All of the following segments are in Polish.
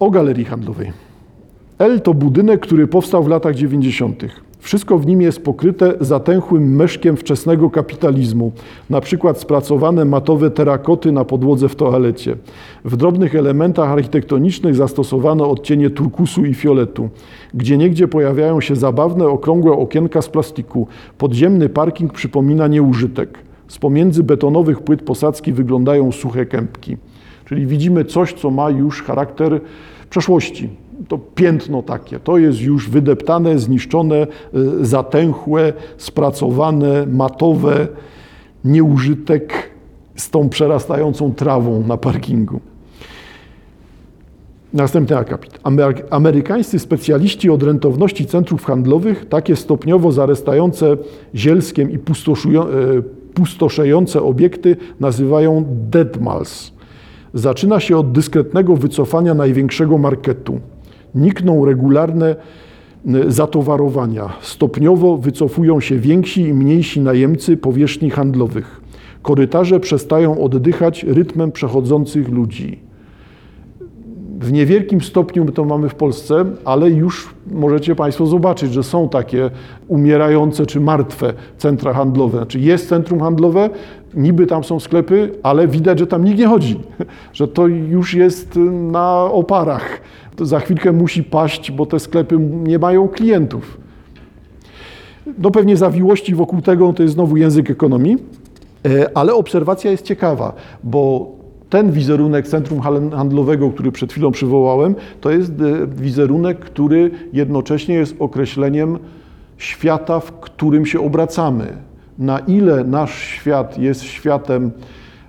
O galerii handlowej. L to budynek, który powstał w latach 90. Wszystko w nim jest pokryte zatęchłym meszkiem wczesnego kapitalizmu, na przykład spracowane matowe terakoty na podłodze w toalecie. W drobnych elementach architektonicznych zastosowano odcienie turkusu i fioletu. Gdzieniegdzie pojawiają się zabawne, okrągłe okienka z plastiku. Podziemny parking przypomina nieużytek. Z pomiędzy betonowych płyt posadzki wyglądają suche kępki. Czyli widzimy coś, co ma już charakter przeszłości to piętno takie, to jest już wydeptane, zniszczone, y, zatęchłe, spracowane, matowe, nieużytek z tą przerastającą trawą na parkingu. Następny akapit. Amerykańscy specjaliści od rentowności centrów handlowych takie stopniowo zarastające zielskiem i y, pustoszejące obiekty nazywają deadmals. Zaczyna się od dyskretnego wycofania największego marketu nikną regularne zatowarowania. Stopniowo wycofują się więksi i mniejsi najemcy powierzchni handlowych. Korytarze przestają oddychać rytmem przechodzących ludzi. W niewielkim stopniu to mamy w Polsce, ale już możecie Państwo zobaczyć, że są takie umierające czy martwe centra handlowe. Znaczy jest centrum handlowe, niby tam są sklepy, ale widać, że tam nikt nie chodzi, że to już jest na oparach za chwilkę musi paść, bo te sklepy nie mają klientów. No pewnie zawiłości wokół tego to jest znowu język ekonomii, e, ale obserwacja jest ciekawa, bo ten wizerunek centrum handlowego, który przed chwilą przywołałem, to jest e, wizerunek, który jednocześnie jest określeniem świata, w którym się obracamy. Na ile nasz świat jest światem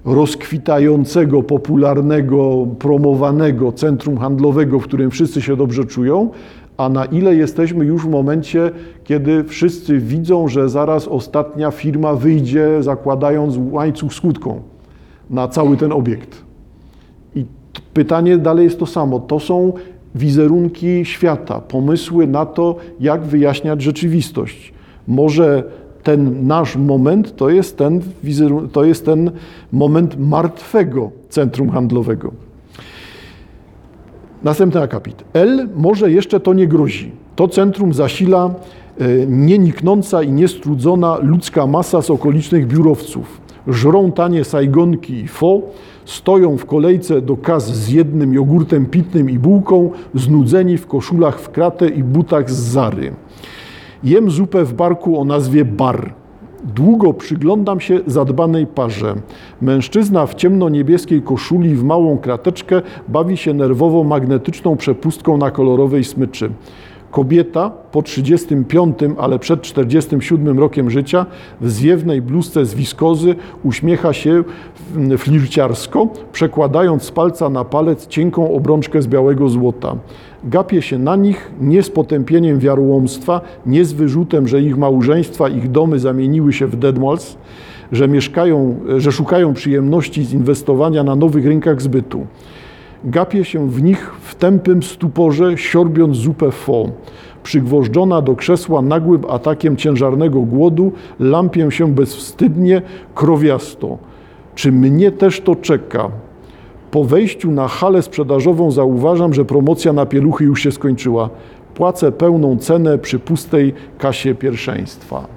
rozkwitającego, popularnego, promowanego centrum handlowego, w którym wszyscy się dobrze czują, a na ile jesteśmy już w momencie, kiedy wszyscy widzą, że zaraz ostatnia firma wyjdzie, zakładając łańcuch skutką na cały ten obiekt. I pytanie dalej jest to samo. To są wizerunki świata, pomysły na to, jak wyjaśniać rzeczywistość. Może ten nasz moment to jest ten, to jest ten moment martwego centrum handlowego. Następny akapit. L może jeszcze to nie grozi. To centrum zasila e, nieniknąca i niestrudzona ludzka masa z okolicznych biurowców. Żrą tanie sajgonki i fo, stoją w kolejce do kas z jednym jogurtem pitnym i bułką, znudzeni w koszulach w kratę i butach z zary. Jem zupę w barku o nazwie bar. Długo przyglądam się zadbanej parze. Mężczyzna w ciemno-niebieskiej koszuli w małą krateczkę bawi się nerwowo magnetyczną przepustką na kolorowej smyczy. Kobieta po 35, ale przed 47 rokiem życia w zwiewnej bluzce z wiskozy uśmiecha się flirciarsko, przekładając z palca na palec cienką obrączkę z białego złota. Gapię się na nich nie z potępieniem wiarołomstwa, nie z wyrzutem, że ich małżeństwa, ich domy zamieniły się w deadmalls, że mieszkają, że szukają przyjemności z inwestowania na nowych rynkach zbytu. Gapię się w nich w tępym stuporze, siorbiąc zupę fo. Przygwożdżona do krzesła nagłym atakiem ciężarnego głodu, lampię się bezwstydnie, krowiasto. Czy mnie też to czeka? Po wejściu na halę sprzedażową zauważam, że promocja na pieluchy już się skończyła. Płacę pełną cenę przy pustej kasie pierwszeństwa.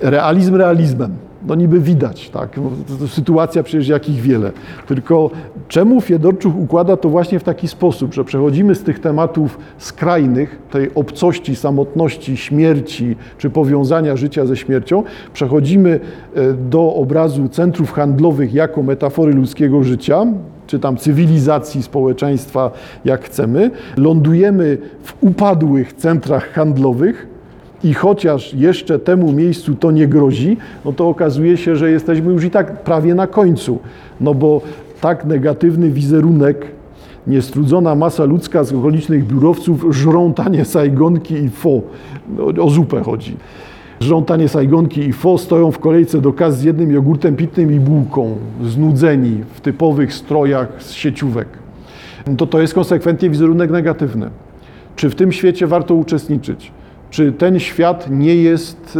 Realizm realizmem no niby widać, tak? Sytuacja przecież jakich wiele. Tylko czemu Fiedorczuk układa to właśnie w taki sposób, że przechodzimy z tych tematów skrajnych, tej obcości, samotności, śmierci, czy powiązania życia ze śmiercią, przechodzimy e, do obrazu centrów handlowych jako metafory ludzkiego życia, czy tam cywilizacji społeczeństwa, jak chcemy. Lądujemy w upadłych centrach handlowych, i chociaż jeszcze temu miejscu to nie grozi, no to okazuje się, że jesteśmy już i tak prawie na końcu. No bo tak negatywny wizerunek, niestrudzona masa ludzka z okolicznych biurowców żrą tanie sajgonki i fo. No, o zupę chodzi. Żrą tanie sajgonki i fo, stoją w kolejce do kas z jednym jogurtem pitnym i bułką, znudzeni w typowych strojach z sieciówek. To to jest konsekwentnie wizerunek negatywny. Czy w tym świecie warto uczestniczyć? Czy ten świat nie jest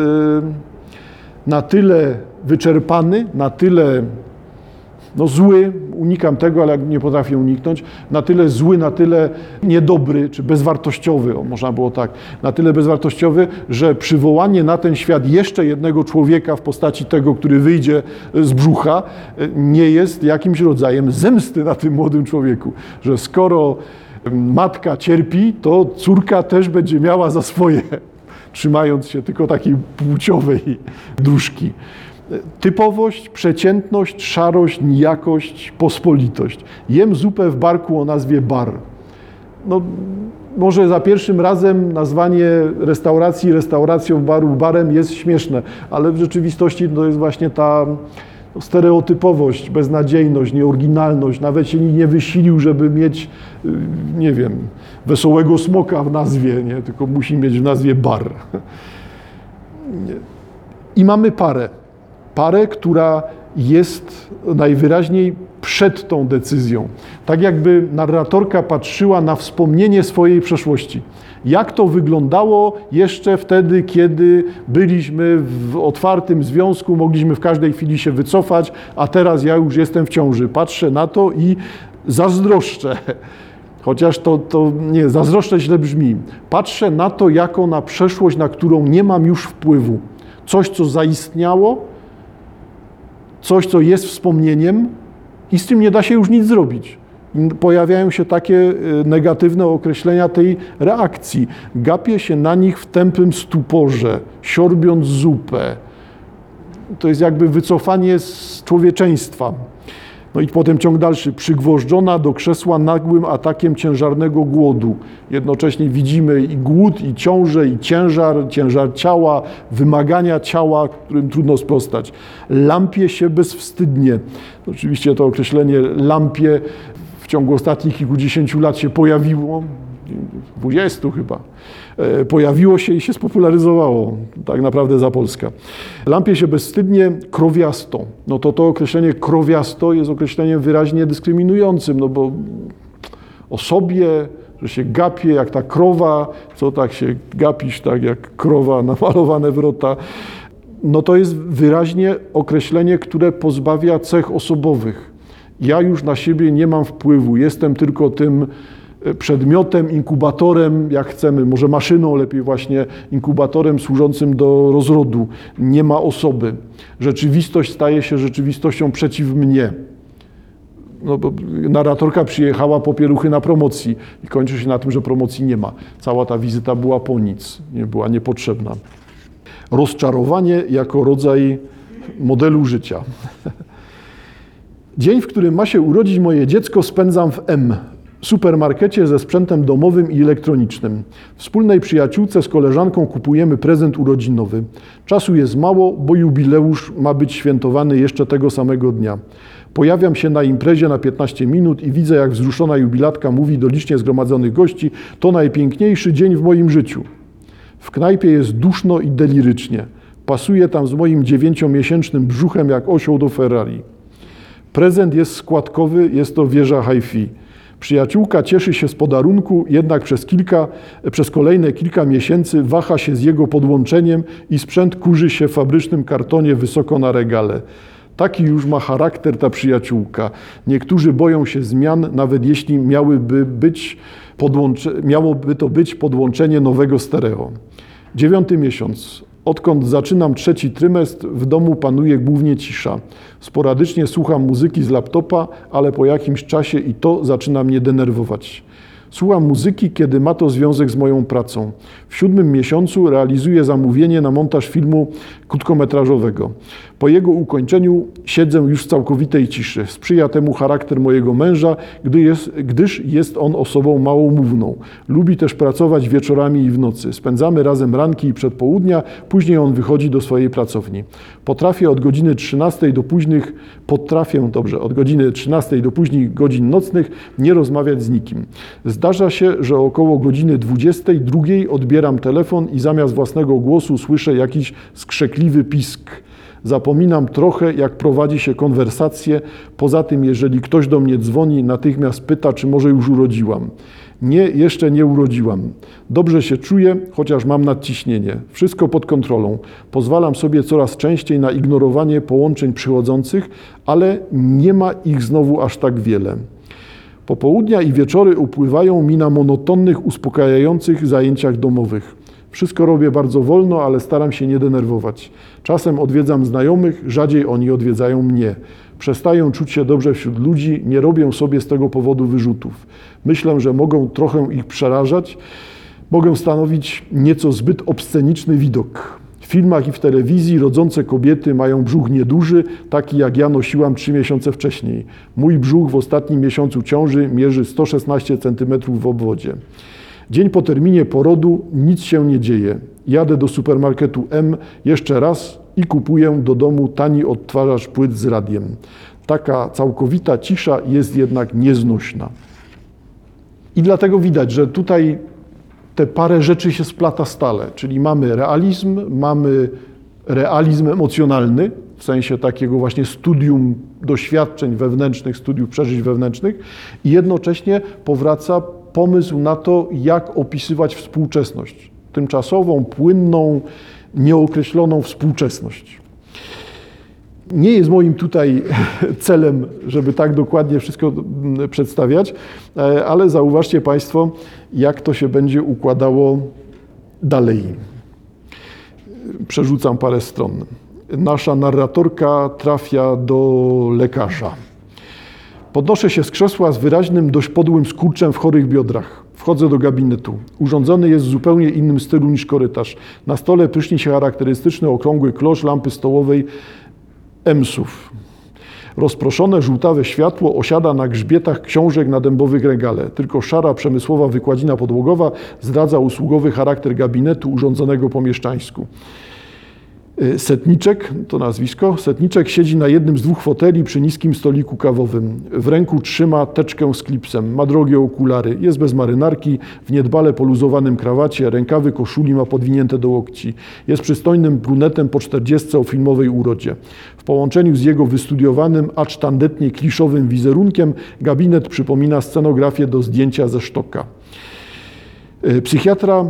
e, na tyle wyczerpany, na tyle no zły, unikam tego, ale nie potrafię uniknąć, na tyle zły, na tyle niedobry, czy bezwartościowy, o, można było tak, na tyle bezwartościowy, że przywołanie na ten świat jeszcze jednego człowieka w postaci tego, który wyjdzie z brzucha, nie jest jakimś rodzajem zemsty na tym młodym człowieku, że skoro matka cierpi, to córka też będzie miała za swoje, trzymając się tylko takiej płciowej dróżki. Typowość, przeciętność, szarość, nijakość, pospolitość. Jem zupę w barku o nazwie bar. No, może za pierwszym razem nazwanie restauracji restauracją, baru barem jest śmieszne, ale w rzeczywistości to jest właśnie ta stereotypowość, beznadziejność, nieoryginalność. Nawet się nie wysilił, żeby mieć, y, nie wiem, wesołego smoka w nazwie, nie? tylko musi mieć w nazwie bar. I mamy parę parę, która jest najwyraźniej przed tą decyzją. Tak jakby narratorka patrzyła na wspomnienie swojej przeszłości. Jak to wyglądało jeszcze wtedy, kiedy byliśmy w otwartym związku, mogliśmy w każdej chwili się wycofać, a teraz ja już jestem w ciąży. Patrzę na to i zazdroszczę. Chociaż to, to nie, zazdroszczę źle brzmi. Patrzę na to jako na przeszłość, na którą nie mam już wpływu. Coś, co zaistniało, coś, co jest wspomnieniem i z tym nie da się już nic zrobić. Pojawiają się takie y, negatywne określenia tej reakcji. Gapię się na nich w tępym stuporze, siorbiąc zupę. To jest jakby wycofanie z człowieczeństwa. No i potem ciąg dalszy, przygwożdżona do krzesła nagłym atakiem ciężarnego głodu. Jednocześnie widzimy i głód, i ciążę, i ciężar, ciężar ciała, wymagania ciała, którym trudno sprostać. Lampie się bezwstydnie. Oczywiście to określenie lampie ciągu ostatnich kilkudziesięciu lat się pojawiło, dwudziestu chyba E, pojawiło się i się spopularyzowało tak naprawdę za Polska. Lampie się bezwstydnie krowiasto. No to to określenie krowiasto jest określeniem wyraźnie dyskryminującym, no bo o sobie, że się gapie jak ta krowa, co tak się gapisz, tak jak krowa, namalowane wrota. No to jest wyraźnie określenie, które pozbawia cech osobowych. Ja już na siebie nie mam wpływu, jestem tylko tym przedmiotem, inkubatorem, jak chcemy, może maszyną, lepiej właśnie inkubatorem służącym do rozrodu. Nie ma osoby. Rzeczywistość staje się rzeczywistością przeciw mnie. No, narratorka przyjechała po pieluchy na promocji i kończy się na tym, że promocji nie ma. Cała ta wizyta była po nic, nie była niepotrzebna. Rozczarowanie jako rodzaj modelu życia. Dzień, w którym ma się urodzić moje dziecko, spędzam w M, supermarkecie ze sprzętem domowym i elektronicznym. Wspólnej przyjaciółce z koleżanką kupujemy prezent urodzinowy. Czasu jest mało, bo jubileusz ma być świętowany jeszcze tego samego dnia. Pojawiam się na imprezie na 15 minut i widzę, jak wzruszona jubilatka mówi do licznie zgromadzonych gości: To najpiękniejszy dzień w moim życiu. W knajpie jest duszno i delirycznie. Pasuje tam z moim dziewięciomiesięcznym brzuchem jak osioł do Ferrari. Prezent jest składkowy, jest to wieża hi-fi. Przyjaciółka cieszy się z podarunku, jednak przez, kilka, przez kolejne kilka miesięcy waha się z jego podłączeniem i sprzęt kurzy się w fabrycznym kartonie wysoko na regale. Taki już ma charakter ta przyjaciółka. Niektórzy boją się zmian, nawet jeśli miałyby być miałoby to być podłączenie nowego stereo. Dziewiąty miesiąc. Odkąd zaczynam trzeci trymestr, w domu panuje głównie cisza. Sporadycznie słucham muzyki z laptopa, ale po jakimś czasie i to zaczyna mnie denerwować. Słucham muzyki, kiedy ma to związek z moją pracą. W siódmym miesiącu realizuję zamówienie na montaż filmu krótkometrażowego. Po jego ukończeniu siedzę już w całkowitej ciszy. Sprzyja temu charakter mojego męża, gdy jest, gdyż jest on osobą małomówną. Lubi też pracować wieczorami i w nocy. Spędzamy razem ranki i przedpołudnia, później on wychodzi do swojej pracowni. Potrafię od godziny 13 do późnych, potrafię, dobrze, od godziny 13 do późnych godzin nocnych nie rozmawiać z nikim. Zdarza się, że około godziny 22 odbieram telefon i zamiast własnego głosu słyszę jakiś skrzekliwy pisk. Zapominam trochę, jak prowadzi się konwersację. Poza tym, jeżeli ktoś do mnie dzwoni, natychmiast pyta, czy może już urodziłam. Nie, jeszcze nie urodziłam. Dobrze się czuję, chociaż mam nadciśnienie. Wszystko pod kontrolą. Pozwalam sobie coraz częściej na ignorowanie połączeń przychodzących, ale nie ma ich znowu aż tak wiele. Popołudnia i wieczory upływają mi na monotonnych, uspokajających zajęciach domowych. Wszystko robię bardzo wolno, ale staram się nie denerwować. Czasem odwiedzam znajomych, rzadziej oni odwiedzają mnie. Przestają czuć się dobrze wśród ludzi, nie robią sobie z tego powodu wyrzutów. Myślę, że mogą trochę ich przerażać, mogę stanowić nieco zbyt obsceniczny widok. W filmach i w telewizji rodzące kobiety mają brzuch nieduży, taki jak ja nosiłam trzy miesiące wcześniej. Mój brzuch w ostatnim miesiącu ciąży mierzy 116 cm w obwodzie. Dzień po terminie porodu nic się nie dzieje. Jadę do supermarketu M jeszcze raz i kupuję do domu tani odtwarzacz płyt z radiem. Taka całkowita cisza jest jednak nieznośna. I dlatego widać, że tutaj te parę rzeczy się splata stale, czyli mamy realizm, mamy realizm emocjonalny, w sensie takiego właśnie studium doświadczeń wewnętrznych, studiów przeżyć wewnętrznych i jednocześnie powraca pomysł na to, jak opisywać współczesność. Tymczasową, płynną, nieokreśloną współczesność. Nie jest moim tutaj celem, żeby tak dokładnie wszystko mm, przedstawiać, e, ale zauważcie Państwo, jak to się będzie układało dalej. Przerzucam parę stron. Nasza narratorka trafia do lekarza. Podnoszę się z krzesła z wyraźnym, dość podłym skurczem w chorych biodrach. Wchodzę do gabinetu. Urządzony jest w zupełnie innym stylu niż korytarz. Na stole pyszni się charakterystyczny okrągły klosz lampy stołowej Emsów. Rozproszone żółtawe światło osiada na grzbietach książek na dębowych regale. Tylko szara przemysłowa wykładzina podłogowa zdradza usługowy charakter gabinetu urządzonego po mieszczańsku. Y, Setniczek, to nazwisko, Setniczek siedzi na jednym z dwóch foteli przy niskim stoliku kawowym. W ręku trzyma teczkę z klipsem, ma drogie okulary, jest bez marynarki, w niedbale poluzowanym krawacie, rękawy koszuli ma podwinięte do łokci. Jest przystojnym brunetem po czterdziestce o filmowej urodzie. W połączeniu z jego wystudiowanym, acz tandetnie kliszowym wizerunkiem, gabinet przypomina scenografię do zdjęcia ze sztoka. E, psychiatra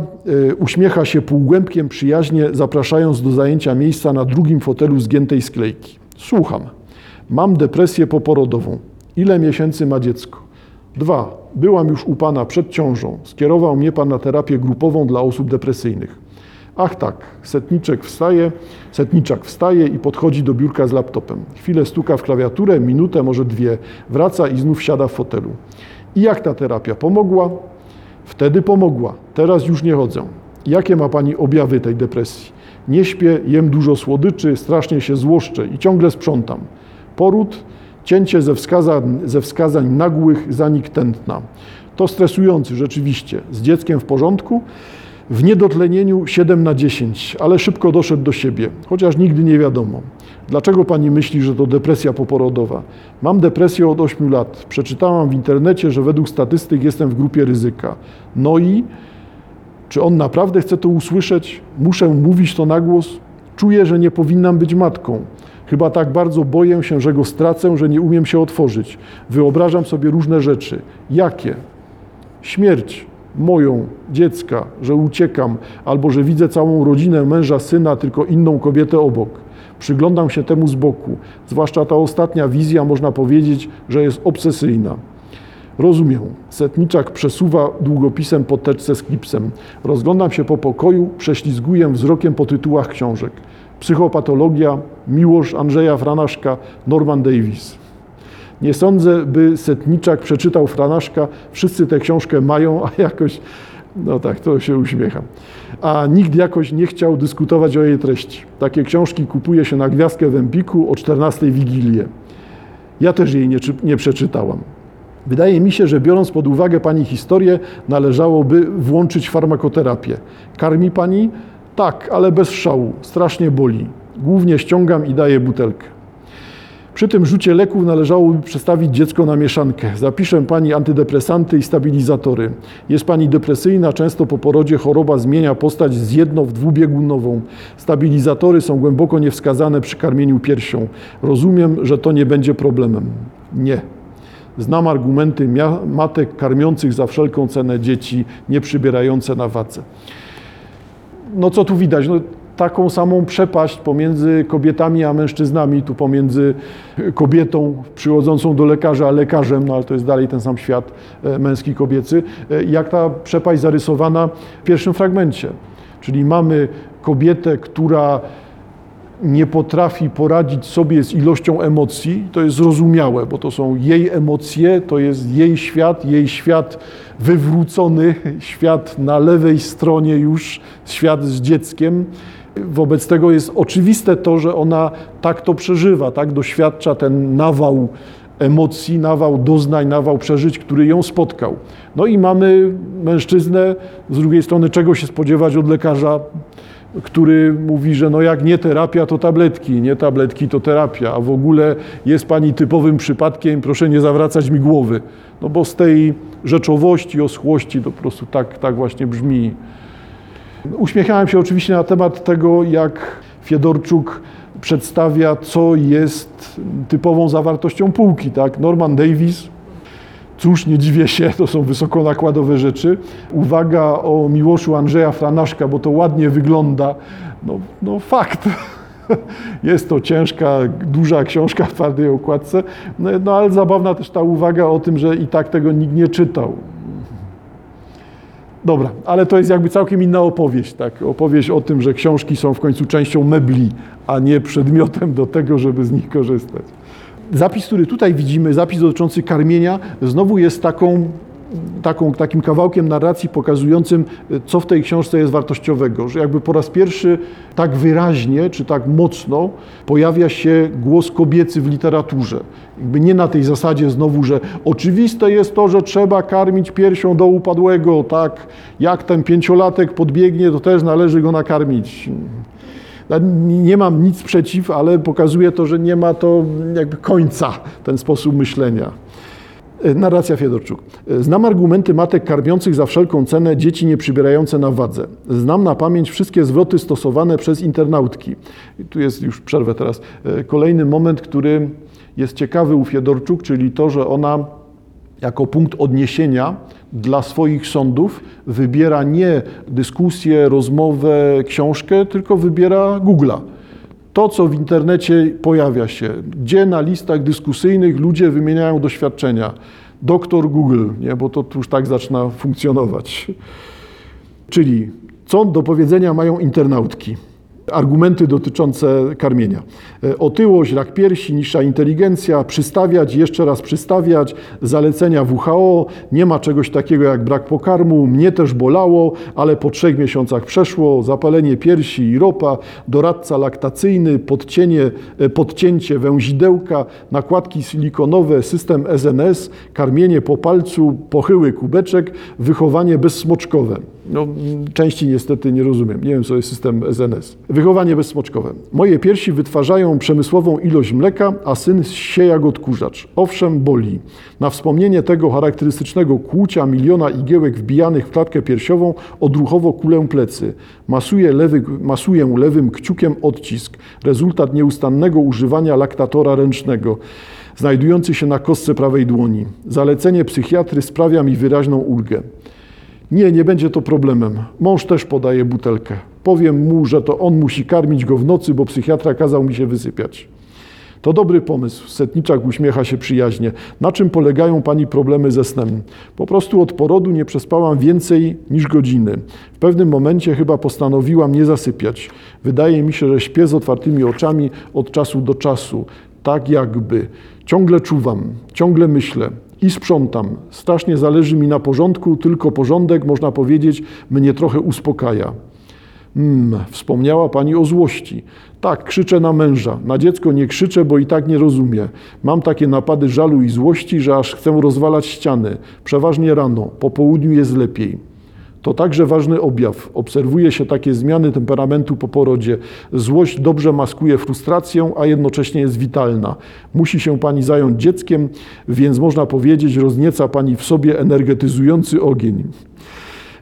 e, uśmiecha się półgłębkiem przyjaźnie, zapraszając do zajęcia miejsca na drugim fotelu zgiętej sklejki. Słucham. Mam depresję poporodową. Ile miesięcy ma dziecko? Dwa. Byłam już u pana przed ciążą. Skierował mnie pan na terapię grupową dla osób depresyjnych. Ach tak, setniczek wstaje, setniczak wstaje i podchodzi do biurka z laptopem. Chwilę stuka w klawiaturę, minutę, może dwie. Wraca i znów siada w fotelu. I jak ta terapia pomogła? Wtedy pomogła, teraz już nie chodzę. Jakie ma Pani objawy tej depresji? Nie śpię, jem dużo słodyczy, strasznie się złoszczę i ciągle sprzątam. Poród, cięcie ze wskazań, ze wskazań nagłych, zanik tętna. To stresujący rzeczywiście. Z dzieckiem w porządku? W niedotlenieniu 7 na 10, ale szybko doszedł do siebie, chociaż nigdy nie wiadomo. Dlaczego pani myśli, że to depresja poporodowa? Mam depresję od 8 lat. Przeczytałam w internecie, że według statystyk jestem w grupie ryzyka. No i czy on naprawdę chce to usłyszeć? Muszę mówić to na głos? Czuję, że nie powinnam być matką. Chyba tak bardzo boję się, że go stracę, że nie umiem się otworzyć. Wyobrażam sobie różne rzeczy. Jakie? Śmierć moją, dziecka, że uciekam, albo że widzę całą rodzinę męża, syna, tylko inną kobietę obok. Przyglądam się temu z boku. Zwłaszcza ta ostatnia wizja, można powiedzieć, że jest obsesyjna. Rozumiem. Setniczak przesuwa długopisem po teczce z klipsem. Rozglądam się po pokoju, prześlizguję wzrokiem po tytułach książek. Psychopatologia, Miłosz Andrzeja Franaszka, Norman Davis. Nie sądzę, by Setniczak przeczytał Franaszka. Wszyscy tę książkę mają, a jakoś, no tak, to się uśmiecham. A nikt jakoś nie chciał dyskutować o jej treści. Takie książki kupuje się na gwiazdkę w Empiku o 14 Wigilię. Ja też jej nie, nie przeczytałam. Wydaje mi się, że biorąc pod uwagę Pani historię, należałoby włączyć farmakoterapię. Karmi Pani? Tak, ale bez szału. Strasznie boli. Głównie ściągam i daję butelkę. Przy tym rzucie leków należałoby przestawić dziecko na mieszankę. Zapiszę pani antydepresanty i stabilizatory. Jest pani depresyjna, często po porodzie choroba zmienia postać z jedno w dwubiegunową. Stabilizatory są głęboko niewskazane przy karmieniu piersią. Rozumiem, że to nie będzie problemem. Nie. Znam argumenty matek karmiących za wszelką cenę dzieci, nie przybierające na wadze. No co tu widać? No, taką samą przepaść pomiędzy kobietami a mężczyznami, tu pomiędzy kobietą przychodzącą do lekarza a lekarzem, no ale to jest dalej ten sam świat e, męski, kobiecy, e, jak ta przepaść zarysowana w pierwszym fragmencie. Czyli mamy kobietę, która nie potrafi poradzić sobie z ilością emocji, to jest zrozumiałe, bo to są jej emocje, to jest jej świat, jej świat wywrócony, świat na lewej stronie już, świat z dzieckiem. Wobec tego jest oczywiste to, że ona tak to przeżywa, tak doświadcza ten nawał emocji, nawał doznań, nawał przeżyć, który ją spotkał. No i mamy mężczyznę, z drugiej strony czego się spodziewać od lekarza, który mówi, że no jak nie terapia, to tabletki, nie tabletki, to terapia, a w ogóle jest pani typowym przypadkiem, proszę nie zawracać mi głowy. No bo z tej rzeczowości, oschłości to po prostu tak, tak właśnie brzmi. Uśmiechałem się oczywiście na temat tego, jak Fiedorczuk przedstawia, co jest typową zawartością półki. Tak? Norman Davis, cóż, nie dziwię się, to są wysokonakładowe rzeczy. Uwaga o Miłoszu Andrzeja Franaszka, bo to ładnie wygląda. No, no fakt. Jest to ciężka, duża książka w twardej okładce, no, no ale zabawna też ta uwaga o tym, że i tak tego nikt nie czytał. Dobra, ale to jest jakby całkiem inna opowieść, tak? Opowieść o tym, że książki są w końcu częścią mebli, a nie przedmiotem do tego, żeby z nich korzystać. Zapis, który tutaj widzimy, zapis dotyczący karmienia, znowu jest taką taką, takim kawałkiem narracji pokazującym, co w tej książce jest wartościowego, że jakby po raz pierwszy tak wyraźnie czy tak mocno pojawia się głos kobiecy w literaturze. Jakby nie na tej zasadzie znowu, że oczywiste jest to, że trzeba karmić piersią do upadłego, tak jak ten pięciolatek podbiegnie, to też należy go nakarmić. Nie mam nic przeciw, ale pokazuje to, że nie ma to jakby końca ten sposób myślenia. E, narracja Fiedorczuk. E, znam argumenty matek karmiących za wszelką cenę dzieci nie przybierające na wadze. Znam na pamięć wszystkie zwroty stosowane przez internautki. I tu jest już przerwę teraz. E, kolejny moment, który jest ciekawy u Fiedorczuk, czyli to, że ona jako punkt odniesienia dla swoich sądów wybiera nie dyskusję, rozmowę, książkę, tylko wybiera Google'a to, co w internecie pojawia się, gdzie na listach dyskusyjnych ludzie wymieniają doświadczenia. Doktor Google, nie? bo to już tak zaczyna funkcjonować. Czyli co do powiedzenia mają internautki argumenty dotyczące karmienia. E, otyłość, rak piersi, niższa inteligencja, przystawiać, jeszcze raz przystawiać, zalecenia WHO, nie ma czegoś takiego jak brak pokarmu, mnie też bolało, ale po trzech miesiącach przeszło, zapalenie piersi i ropa, doradca laktacyjny, podcienie, e, podcięcie węzidełka, nakładki silikonowe, system SNS, karmienie po palcu, pochyły kubeczek, wychowanie bezsmoczkowe. No, części niestety nie rozumiem. Nie wiem, co jest system SNS. Wychowanie bezsmoczkowe. Moje piersi wytwarzają przemysłową ilość mleka, a syn sieja jak odkurzacz. Owszem, boli. Na wspomnienie tego charakterystycznego kłucia miliona igiełek wbijanych w klatkę piersiową odruchowo kulę plecy. Masuję, lewy, masuję lewym kciukiem odcisk. Rezultat nieustannego używania laktatora ręcznego znajdujący się na kostce prawej dłoni. Zalecenie psychiatry sprawia mi wyraźną ulgę. Nie, nie będzie to problemem. Mąż też podaje butelkę. Powiem mu, że to on musi karmić go w nocy, bo psychiatra kazał mi się wysypiać. To dobry pomysł. Setniczak uśmiecha się przyjaźnie. Na czym polegają pani problemy ze snem? Po prostu od porodu nie przespałam więcej niż godziny. W pewnym momencie chyba postanowiłam nie zasypiać. Wydaje mi się, że śpię z otwartymi oczami od czasu do czasu. Tak jakby. Ciągle czuwam, ciągle myślę i sprzątam. Strasznie zależy mi na porządku, tylko porządek, można powiedzieć, mnie trochę uspokaja. Hmm, wspomniała pani o złości. Tak, krzyczę na męża. Na dziecko nie krzyczę, bo i tak nie rozumie. Mam takie napady żalu i złości, że aż chcę rozwalać ściany. Przeważnie rano, po południu jest lepiej. To także ważny objaw. Obserwuje się takie zmiany temperamentu po porodzie. Złość dobrze maskuje frustrację, a jednocześnie jest witalna. Musi się pani zająć dzieckiem, więc można powiedzieć, roznieca pani w sobie energetyzujący ogień.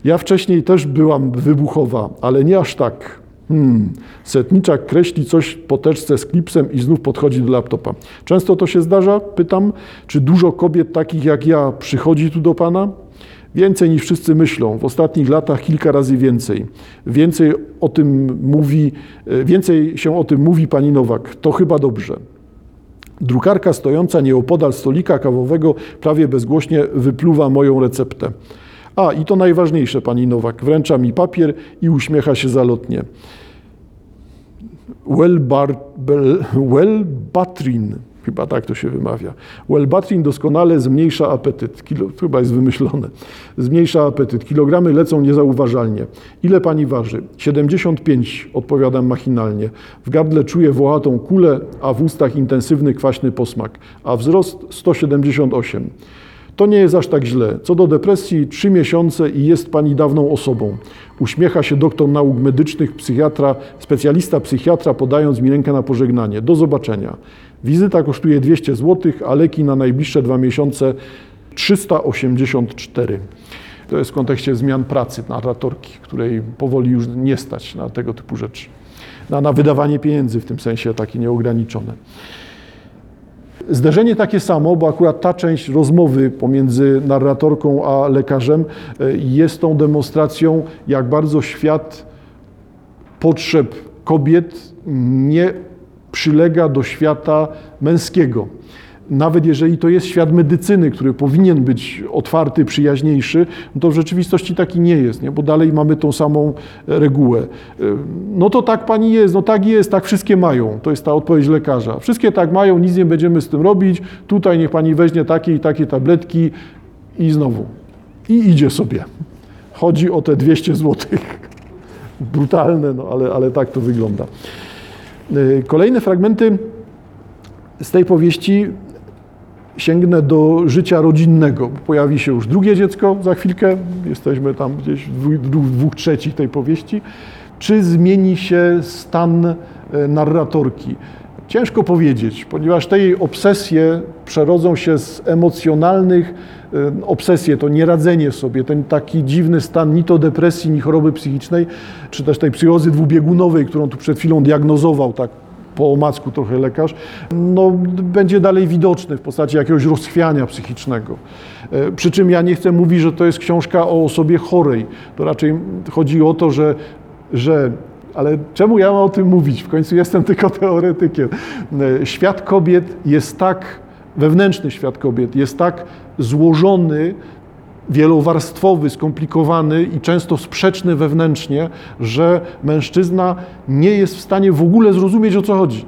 Ja wcześniej też byłam wybuchowa, ale nie aż tak. Hmm. Setniczak kreśli coś po teczce z klipsem i znów podchodzi do laptopa. Często to się zdarza? Pytam. Czy dużo kobiet takich jak ja przychodzi tu do pana? Więcej niż wszyscy myślą. W ostatnich latach kilka razy więcej. Więcej o tym mówi, e, więcej się o tym mówi pani Nowak. To chyba dobrze. Drukarka stojąca nieopodal stolika kawowego prawie bezgłośnie wypluwa moją receptę. A, i to najważniejsze, pani Nowak, wręcza mi papier i uśmiecha się zalotnie. Welbatrin, chyba tak to się wymawia. Welbatrin doskonale zmniejsza apetyt. Kilo, chyba jest wymyślone. Zmniejsza apetyt. Kilogramy lecą niezauważalnie. Ile pani waży? 75, odpowiadam machinalnie. W gardle czuję włochatą kulę, a w ustach intensywny, kwaśny posmak. A wzrost 178. To nie jest aż tak źle. Co do depresji, trzy miesiące i jest pani dawną osobą. Uśmiecha się doktor nauk medycznych, psychiatra, specjalista psychiatra, podając mi rękę na pożegnanie. Do zobaczenia. Wizyta kosztuje 200 zł, a leki na najbliższe dwa miesiące 384. To jest w kontekście zmian pracy narratorki, której powoli już nie stać na tego typu rzeczy. Na, na wydawanie pieniędzy w tym sensie takie nieograniczone. Zderzenie takie samo, bo akurat ta część rozmowy pomiędzy narratorką a lekarzem e, jest tą demonstracją, jak bardzo świat potrzeb kobiet nie przylega do świata męskiego nawet jeżeli to jest świat medycyny, który powinien być otwarty, przyjaźniejszy, no to w rzeczywistości taki nie jest, nie? bo dalej mamy tą samą regułę. No to tak pani jest, no tak jest, tak wszystkie mają. To jest ta odpowiedź lekarza. Wszystkie tak mają, nic nie będziemy z tym robić. Tutaj niech pani weźmie takie i takie tabletki i znowu. I idzie sobie. Chodzi o te 200 złotych. Brutalne, no ale, ale tak to wygląda. Kolejne fragmenty z tej powieści sięgnę do życia rodzinnego. Pojawi się już drugie dziecko za chwilkę, jesteśmy tam gdzieś w dwóch, dwóch trzecich tej powieści. Czy zmieni się stan e, narratorki? Ciężko powiedzieć, ponieważ te jej obsesje przerodzą się z emocjonalnych, e, obsesje to nieradzenie sobie, ten taki dziwny stan ni to depresji, ni choroby psychicznej, czy też tej psychozy dwubiegunowej, którą tu przed chwilą diagnozował tak po omacku trochę lekarz, no, będzie dalej widoczny w postaci jakiegoś rozchwiania psychicznego. E, przy czym ja nie chcę mówić, że to jest książka o osobie chorej. To raczej chodzi o to, że, że ale czemu ja mam o tym mówić? W końcu jestem tylko teoretykiem. E, świat kobiet jest tak, wewnętrzny świat kobiet jest tak złożony, wielowarstwowy, skomplikowany i często sprzeczny wewnętrznie, że mężczyzna nie jest w stanie w ogóle zrozumieć o co chodzi.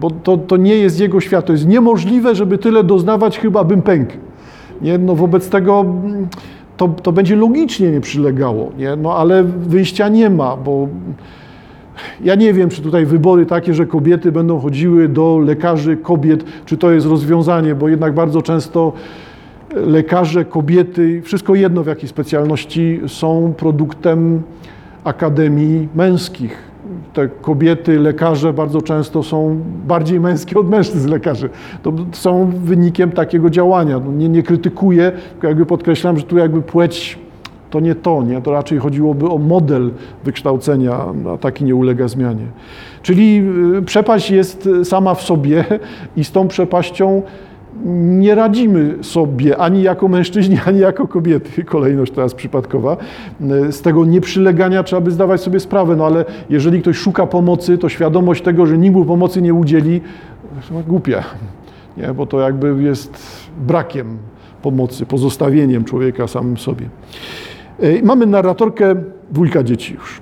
Bo to, to nie jest jego świat. To jest niemożliwe, żeby tyle doznawać, chyba bym pękł. Nie? No wobec tego mm, to, to będzie logicznie nie przylegało, nie? No ale wyjścia nie ma, bo ja nie wiem, czy tutaj wybory takie, że kobiety będą chodziły do lekarzy kobiet, czy to jest rozwiązanie, bo jednak bardzo często lekarze, kobiety, wszystko jedno w jakiej specjalności, są produktem akademii męskich. Te kobiety, lekarze bardzo często są bardziej męskie od mężczyzn lekarzy. To są wynikiem takiego działania. No nie, nie krytykuję, tylko jakby podkreślam, że tu jakby płeć to nie to, nie? to raczej chodziłoby o model wykształcenia, a taki nie ulega zmianie. Czyli y, przepaść jest sama w sobie i z tą przepaścią nie radzimy sobie ani jako mężczyźni, ani jako kobiety. Kolejność teraz przypadkowa. Z tego nieprzylegania trzeba by zdawać sobie sprawę, no ale jeżeli ktoś szuka pomocy, to świadomość tego, że nikt mu pomocy nie udzieli, głupia, nie? bo to jakby jest brakiem pomocy, pozostawieniem człowieka samym sobie. E, mamy narratorkę dwójka dzieci już.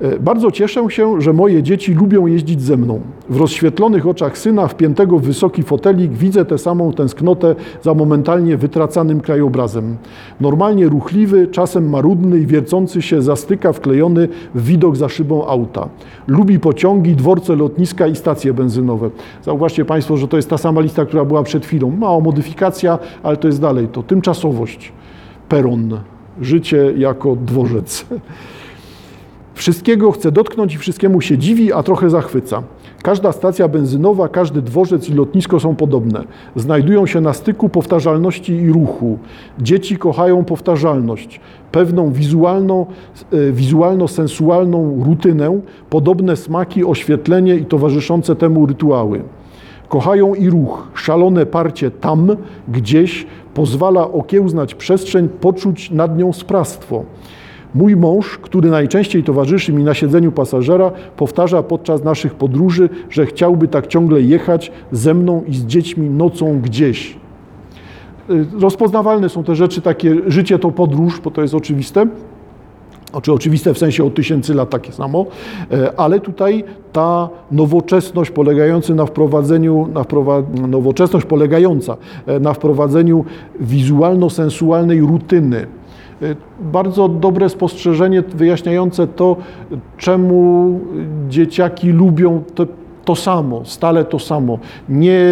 E, bardzo cieszę się, że moje dzieci lubią jeździć ze mną. W rozświetlonych oczach syna, wpiętego w wysoki fotelik, widzę tę samą tęsknotę za momentalnie wytracanym krajobrazem. Normalnie ruchliwy, czasem marudny i wiercący się zastyka wklejony w widok za szybą auta. Lubi pociągi, dworce, lotniska i stacje benzynowe. Zauważcie Państwo, że to jest ta sama lista, która była przed chwilą. Mała modyfikacja, ale to jest dalej. To tymczasowość. Peron Życie jako dworzec. Wszystkiego chce dotknąć i wszystkiemu się dziwi, a trochę zachwyca. Każda stacja benzynowa, każdy dworzec i lotnisko są podobne. Znajdują się na styku powtarzalności i ruchu. Dzieci kochają powtarzalność, pewną wizualną, e, wizualno-sensualną rutynę, podobne smaki, oświetlenie i towarzyszące temu rytuały. Kochają i ruch, szalone parcie tam, gdzieś pozwala okiełznać przestrzeń, poczuć nad nią sprawstwo. Mój mąż, który najczęściej towarzyszy mi na siedzeniu pasażera, powtarza podczas naszych podróży, że chciałby tak ciągle jechać ze mną i z dziećmi nocą gdzieś. Y, rozpoznawalne są te rzeczy, takie życie to podróż, bo to jest oczywiste. Znaczy oczywiste w sensie od tysięcy lat takie samo, e, ale tutaj ta nowoczesność polegająca na wprowadzeniu, na wprowa nowoczesność polegająca e, na wprowadzeniu wizualno-sensualnej rutyny, Y, bardzo dobre spostrzeżenie wyjaśniające to, czemu dzieciaki lubią to samo, stale to samo. Nie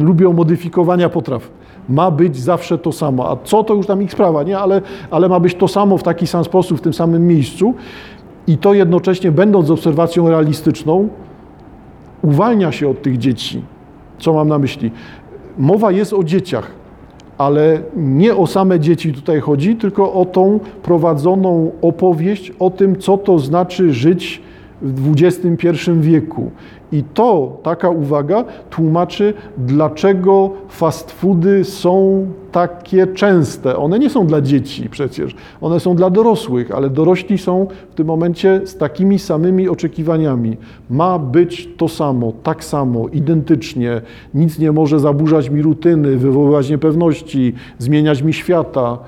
lubią modyfikowania potraw ma być zawsze to samo. A co to już tam ich sprawa, nie? Ale, ale ma być to samo w taki sam sposób, w tym samym miejscu. I to jednocześnie, będąc obserwacją realistyczną, uwalnia się od tych dzieci. Co mam na myśli? Mowa jest o dzieciach ale nie o same dzieci tutaj chodzi, tylko o tą prowadzoną opowieść o tym, co to znaczy żyć w XXI wieku. I to, taka uwaga, tłumaczy, dlaczego fast foody są takie częste. One nie są dla dzieci przecież, one są dla dorosłych, ale dorośli są w tym momencie z takimi samymi oczekiwaniami. Ma być to samo, tak samo, identycznie. Nic nie może zaburzać mi rutyny, wywoływać niepewności, zmieniać mi świata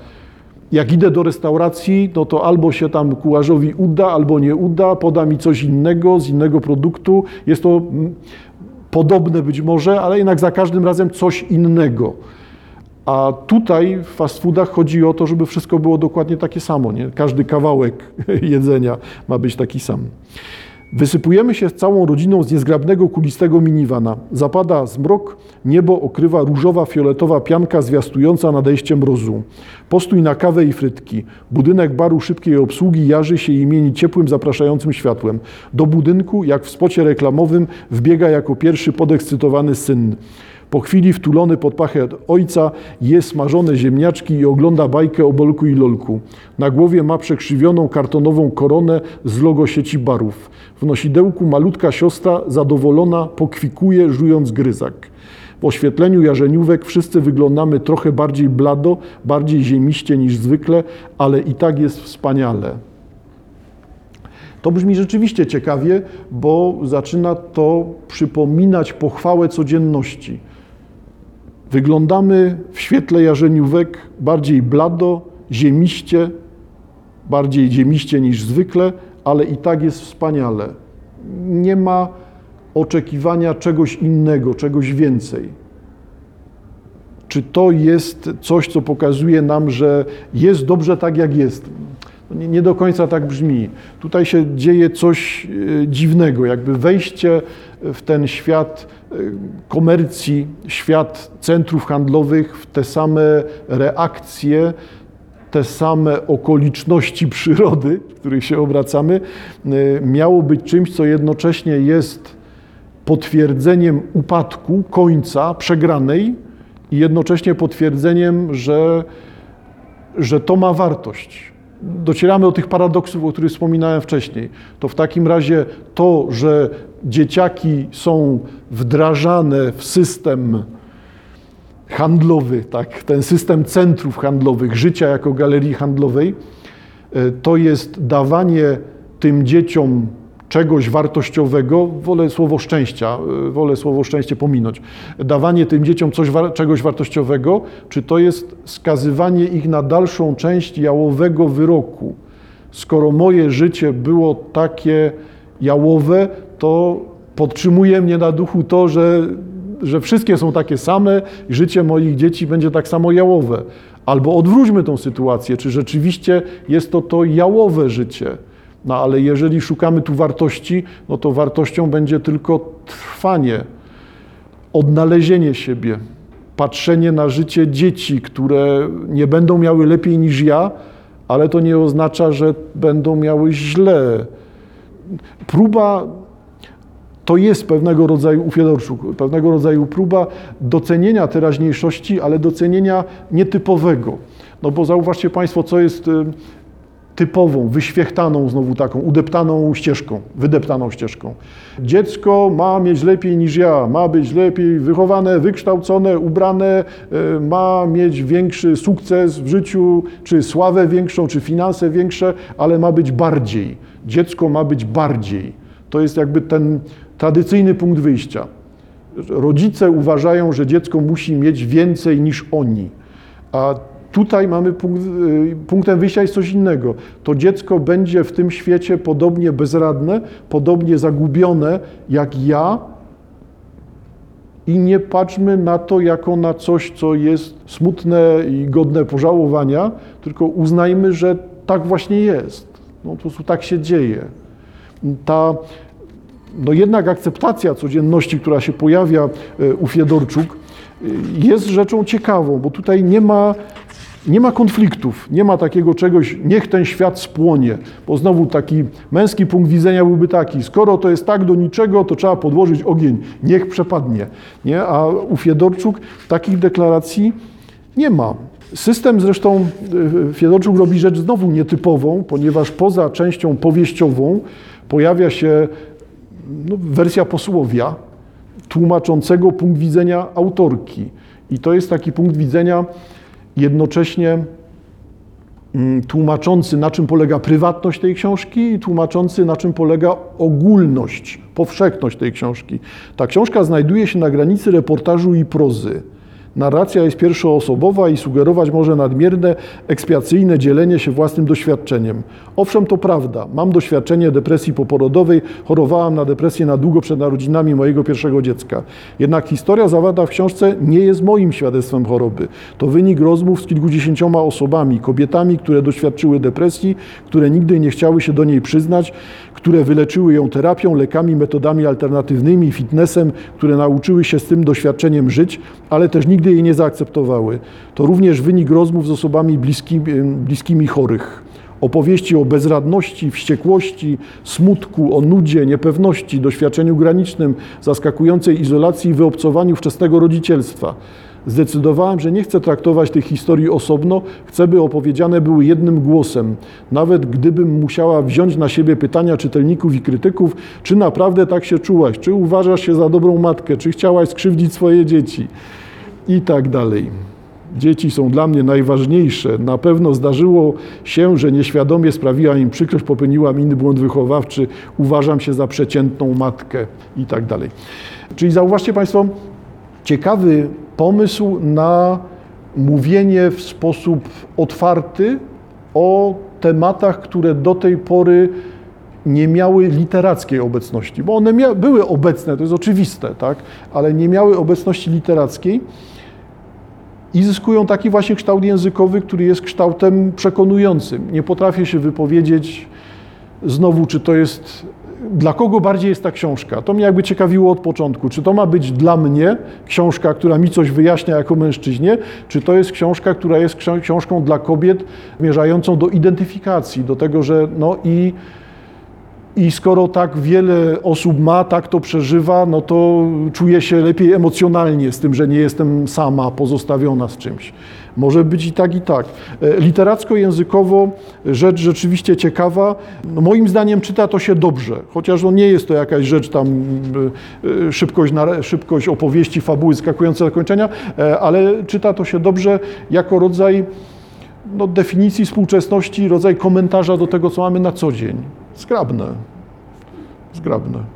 jak idę do restauracji, no to albo się tam kucharzowi uda, albo nie uda, poda mi coś innego, z innego produktu. Jest to mm, podobne być może, ale jednak za każdym razem coś innego. A tutaj w fast foodach chodzi o to, żeby wszystko było dokładnie takie samo. Nie? Każdy kawałek jedzenia ma być taki sam. Wysypujemy się z całą rodziną z niezgrabnego, kulistego minivana. Zapada zmrok, niebo okrywa różowa, fioletowa pianka zwiastująca nadejście mrozu. Postój na kawę i frytki. Budynek baru szybkiej obsługi jarzy się i mieni ciepłym, zapraszającym światłem. Do budynku, jak w spocie reklamowym, wbiega jako pierwszy podekscytowany syn. Po chwili wtulony pod pachę ojca je smażone ziemniaczki i ogląda bajkę o Bolku i Lolku. Na głowie ma przekrzywioną kartonową koronę z logo sieci barów. W nosidełku malutka siostra zadowolona pokwikuje, żując gryzak. W oświetleniu jarzeniówek wszyscy wyglądamy trochę bardziej blado, bardziej ziemiście niż zwykle, ale i tak jest wspaniale. To brzmi rzeczywiście ciekawie, bo zaczyna to przypominać pochwałę codzienności. Wyglądamy w świetle jarzeniówek bardziej blado, ziemiście, bardziej ziemiście niż zwykle, ale i tak jest wspaniale. Nie ma oczekiwania czegoś innego, czegoś więcej. Czy to jest coś, co pokazuje nam, że jest dobrze tak, jak jest? No nie, nie, do końca tak brzmi. Tutaj się dzieje coś e, dziwnego, jakby wejście w ten świat e, komercji, świat centrów handlowych, w te same reakcje, te same okoliczności przyrody, w których się obracamy, e, miało być czymś, co jednocześnie jest potwierdzeniem upadku, końca, przegranej i jednocześnie potwierdzeniem, że, że to ma wartość. Docieramy do tych paradoksów, o których wspominałem wcześniej. To w takim razie to, że dzieciaki są wdrażane w system handlowy, tak, ten system centrów handlowych, życia jako galerii handlowej, e, to jest dawanie tym dzieciom czegoś wartościowego, wolę słowo szczęścia, e, wolę słowo szczęście pominąć. Dawanie tym dzieciom coś, czegoś wartościowego, czy to jest skazywanie ich na dalszą część jałowego wyroku? Skoro moje życie było takie jałowe, to podtrzymuje mnie na duchu to, że że wszystkie są takie same i życie moich dzieci będzie tak samo jałowe. Albo odwróćmy tą sytuację, czy rzeczywiście jest to to jałowe życie. No ale jeżeli szukamy tu wartości, no to wartością będzie tylko trwanie, odnalezienie siebie, patrzenie na życie dzieci, które nie będą miały lepiej niż ja, ale to nie oznacza, że będą miały źle. Próba to jest pewnego rodzaju u pewnego rodzaju próba docenienia teraźniejszości, ale docenienia nietypowego. No bo zauważcie Państwo, co jest y, typową, wyświechtaną znowu taką, udeptaną ścieżką, wydeptaną ścieżką. Dziecko ma mieć lepiej niż ja, ma być lepiej wychowane, wykształcone, ubrane, y, ma mieć większy sukces w życiu, czy sławę większą, czy finanse większe, ale ma być bardziej. Dziecko ma być bardziej. To jest jakby ten tradycyjny punkt wyjścia. Rodzice uważają, że dziecko musi mieć więcej niż oni. A tutaj mamy punkt, y, punktem wyjścia jest coś innego. To dziecko będzie w tym świecie podobnie bezradne, podobnie zagubione jak ja. I nie patrzmy na to jako na coś, co jest smutne i godne pożałowania, tylko uznajmy, że tak właśnie jest. No, po prostu tak się dzieje. Ta no jednak akceptacja codzienności, która się pojawia e, u Fiedorczuk, e, jest rzeczą ciekawą, bo tutaj nie ma, nie ma konfliktów, nie ma takiego czegoś, niech ten świat spłonie, bo znowu taki męski punkt widzenia byłby taki, skoro to jest tak do niczego, to trzeba podłożyć ogień, niech przepadnie. Nie? A u Fiedorczuk takich deklaracji nie ma. System zresztą, e, Fiedorczuk robi rzecz znowu nietypową, ponieważ poza częścią powieściową pojawia się no, wersja posłowia tłumaczącego punkt widzenia autorki. I to jest taki punkt widzenia jednocześnie mm, tłumaczący, na czym polega prywatność tej książki i tłumaczący, na czym polega ogólność, powszechność tej książki. Ta książka znajduje się na granicy reportażu i prozy. Narracja jest pierwszoosobowa i sugerować może nadmierne, ekspiacyjne dzielenie się własnym doświadczeniem. Owszem, to prawda. Mam doświadczenie depresji poporodowej, chorowałam na depresję na długo przed narodzinami mojego pierwszego dziecka. Jednak historia zawarta w książce nie jest moim świadectwem choroby. To wynik rozmów z kilkudziesięcioma osobami, kobietami, które doświadczyły depresji, które nigdy nie chciały się do niej przyznać, które wyleczyły ją terapią, lekami, metodami alternatywnymi, fitnessem, które nauczyły się z tym doświadczeniem żyć, ale też nigdy jej nie zaakceptowały. To również wynik rozmów z osobami bliskimi, bliskimi chorych. Opowieści o bezradności, wściekłości, smutku, o nudzie, niepewności, doświadczeniu granicznym, zaskakującej izolacji i wyobcowaniu wczesnego rodzicielstwa. Zdecydowałem, że nie chcę traktować tych historii osobno, chcę, by opowiedziane były jednym głosem. Nawet gdybym musiała wziąć na siebie pytania czytelników i krytyków, czy naprawdę tak się czułaś, czy uważasz się za dobrą matkę, czy chciałaś skrzywdzić swoje dzieci i tak dalej. Dzieci są dla mnie najważniejsze. Na pewno zdarzyło się, że nieświadomie sprawiła im przykrość, popełniłam inny błąd wychowawczy, uważam się za przeciętną matkę i tak dalej. Czyli zauważcie Państwo, ciekawy pomysł na mówienie w sposób otwarty o tematach, które do tej pory nie miały literackiej obecności, bo one były obecne, to jest oczywiste, tak? ale nie miały obecności literackiej i zyskują taki właśnie kształt językowy, który jest kształtem przekonującym. Nie potrafię się wypowiedzieć znowu, czy to jest dla kogo bardziej jest ta książka? To mnie jakby ciekawiło od początku. Czy to ma być dla mnie książka, która mi coś wyjaśnia jako mężczyźnie, czy to jest książka, która jest książką dla kobiet, zmierzającą do identyfikacji, do tego, że no i i skoro tak wiele osób ma, tak to przeżywa, no to czuję się lepiej emocjonalnie z tym, że nie jestem sama, pozostawiona z czymś. Może być i tak, i tak. E, literacko-językowo rzecz rzeczywiście ciekawa. No moim zdaniem czyta to się dobrze, chociaż no nie jest to jakaś rzecz tam e, e, szybkość, szybkość opowieści, fabuły, skakujące zakończenia, ale czyta to się dobrze jako rodzaj no, definicji współczesności, rodzaj komentarza do tego, co mamy na co dzień. Zgrabne. Zgrabne.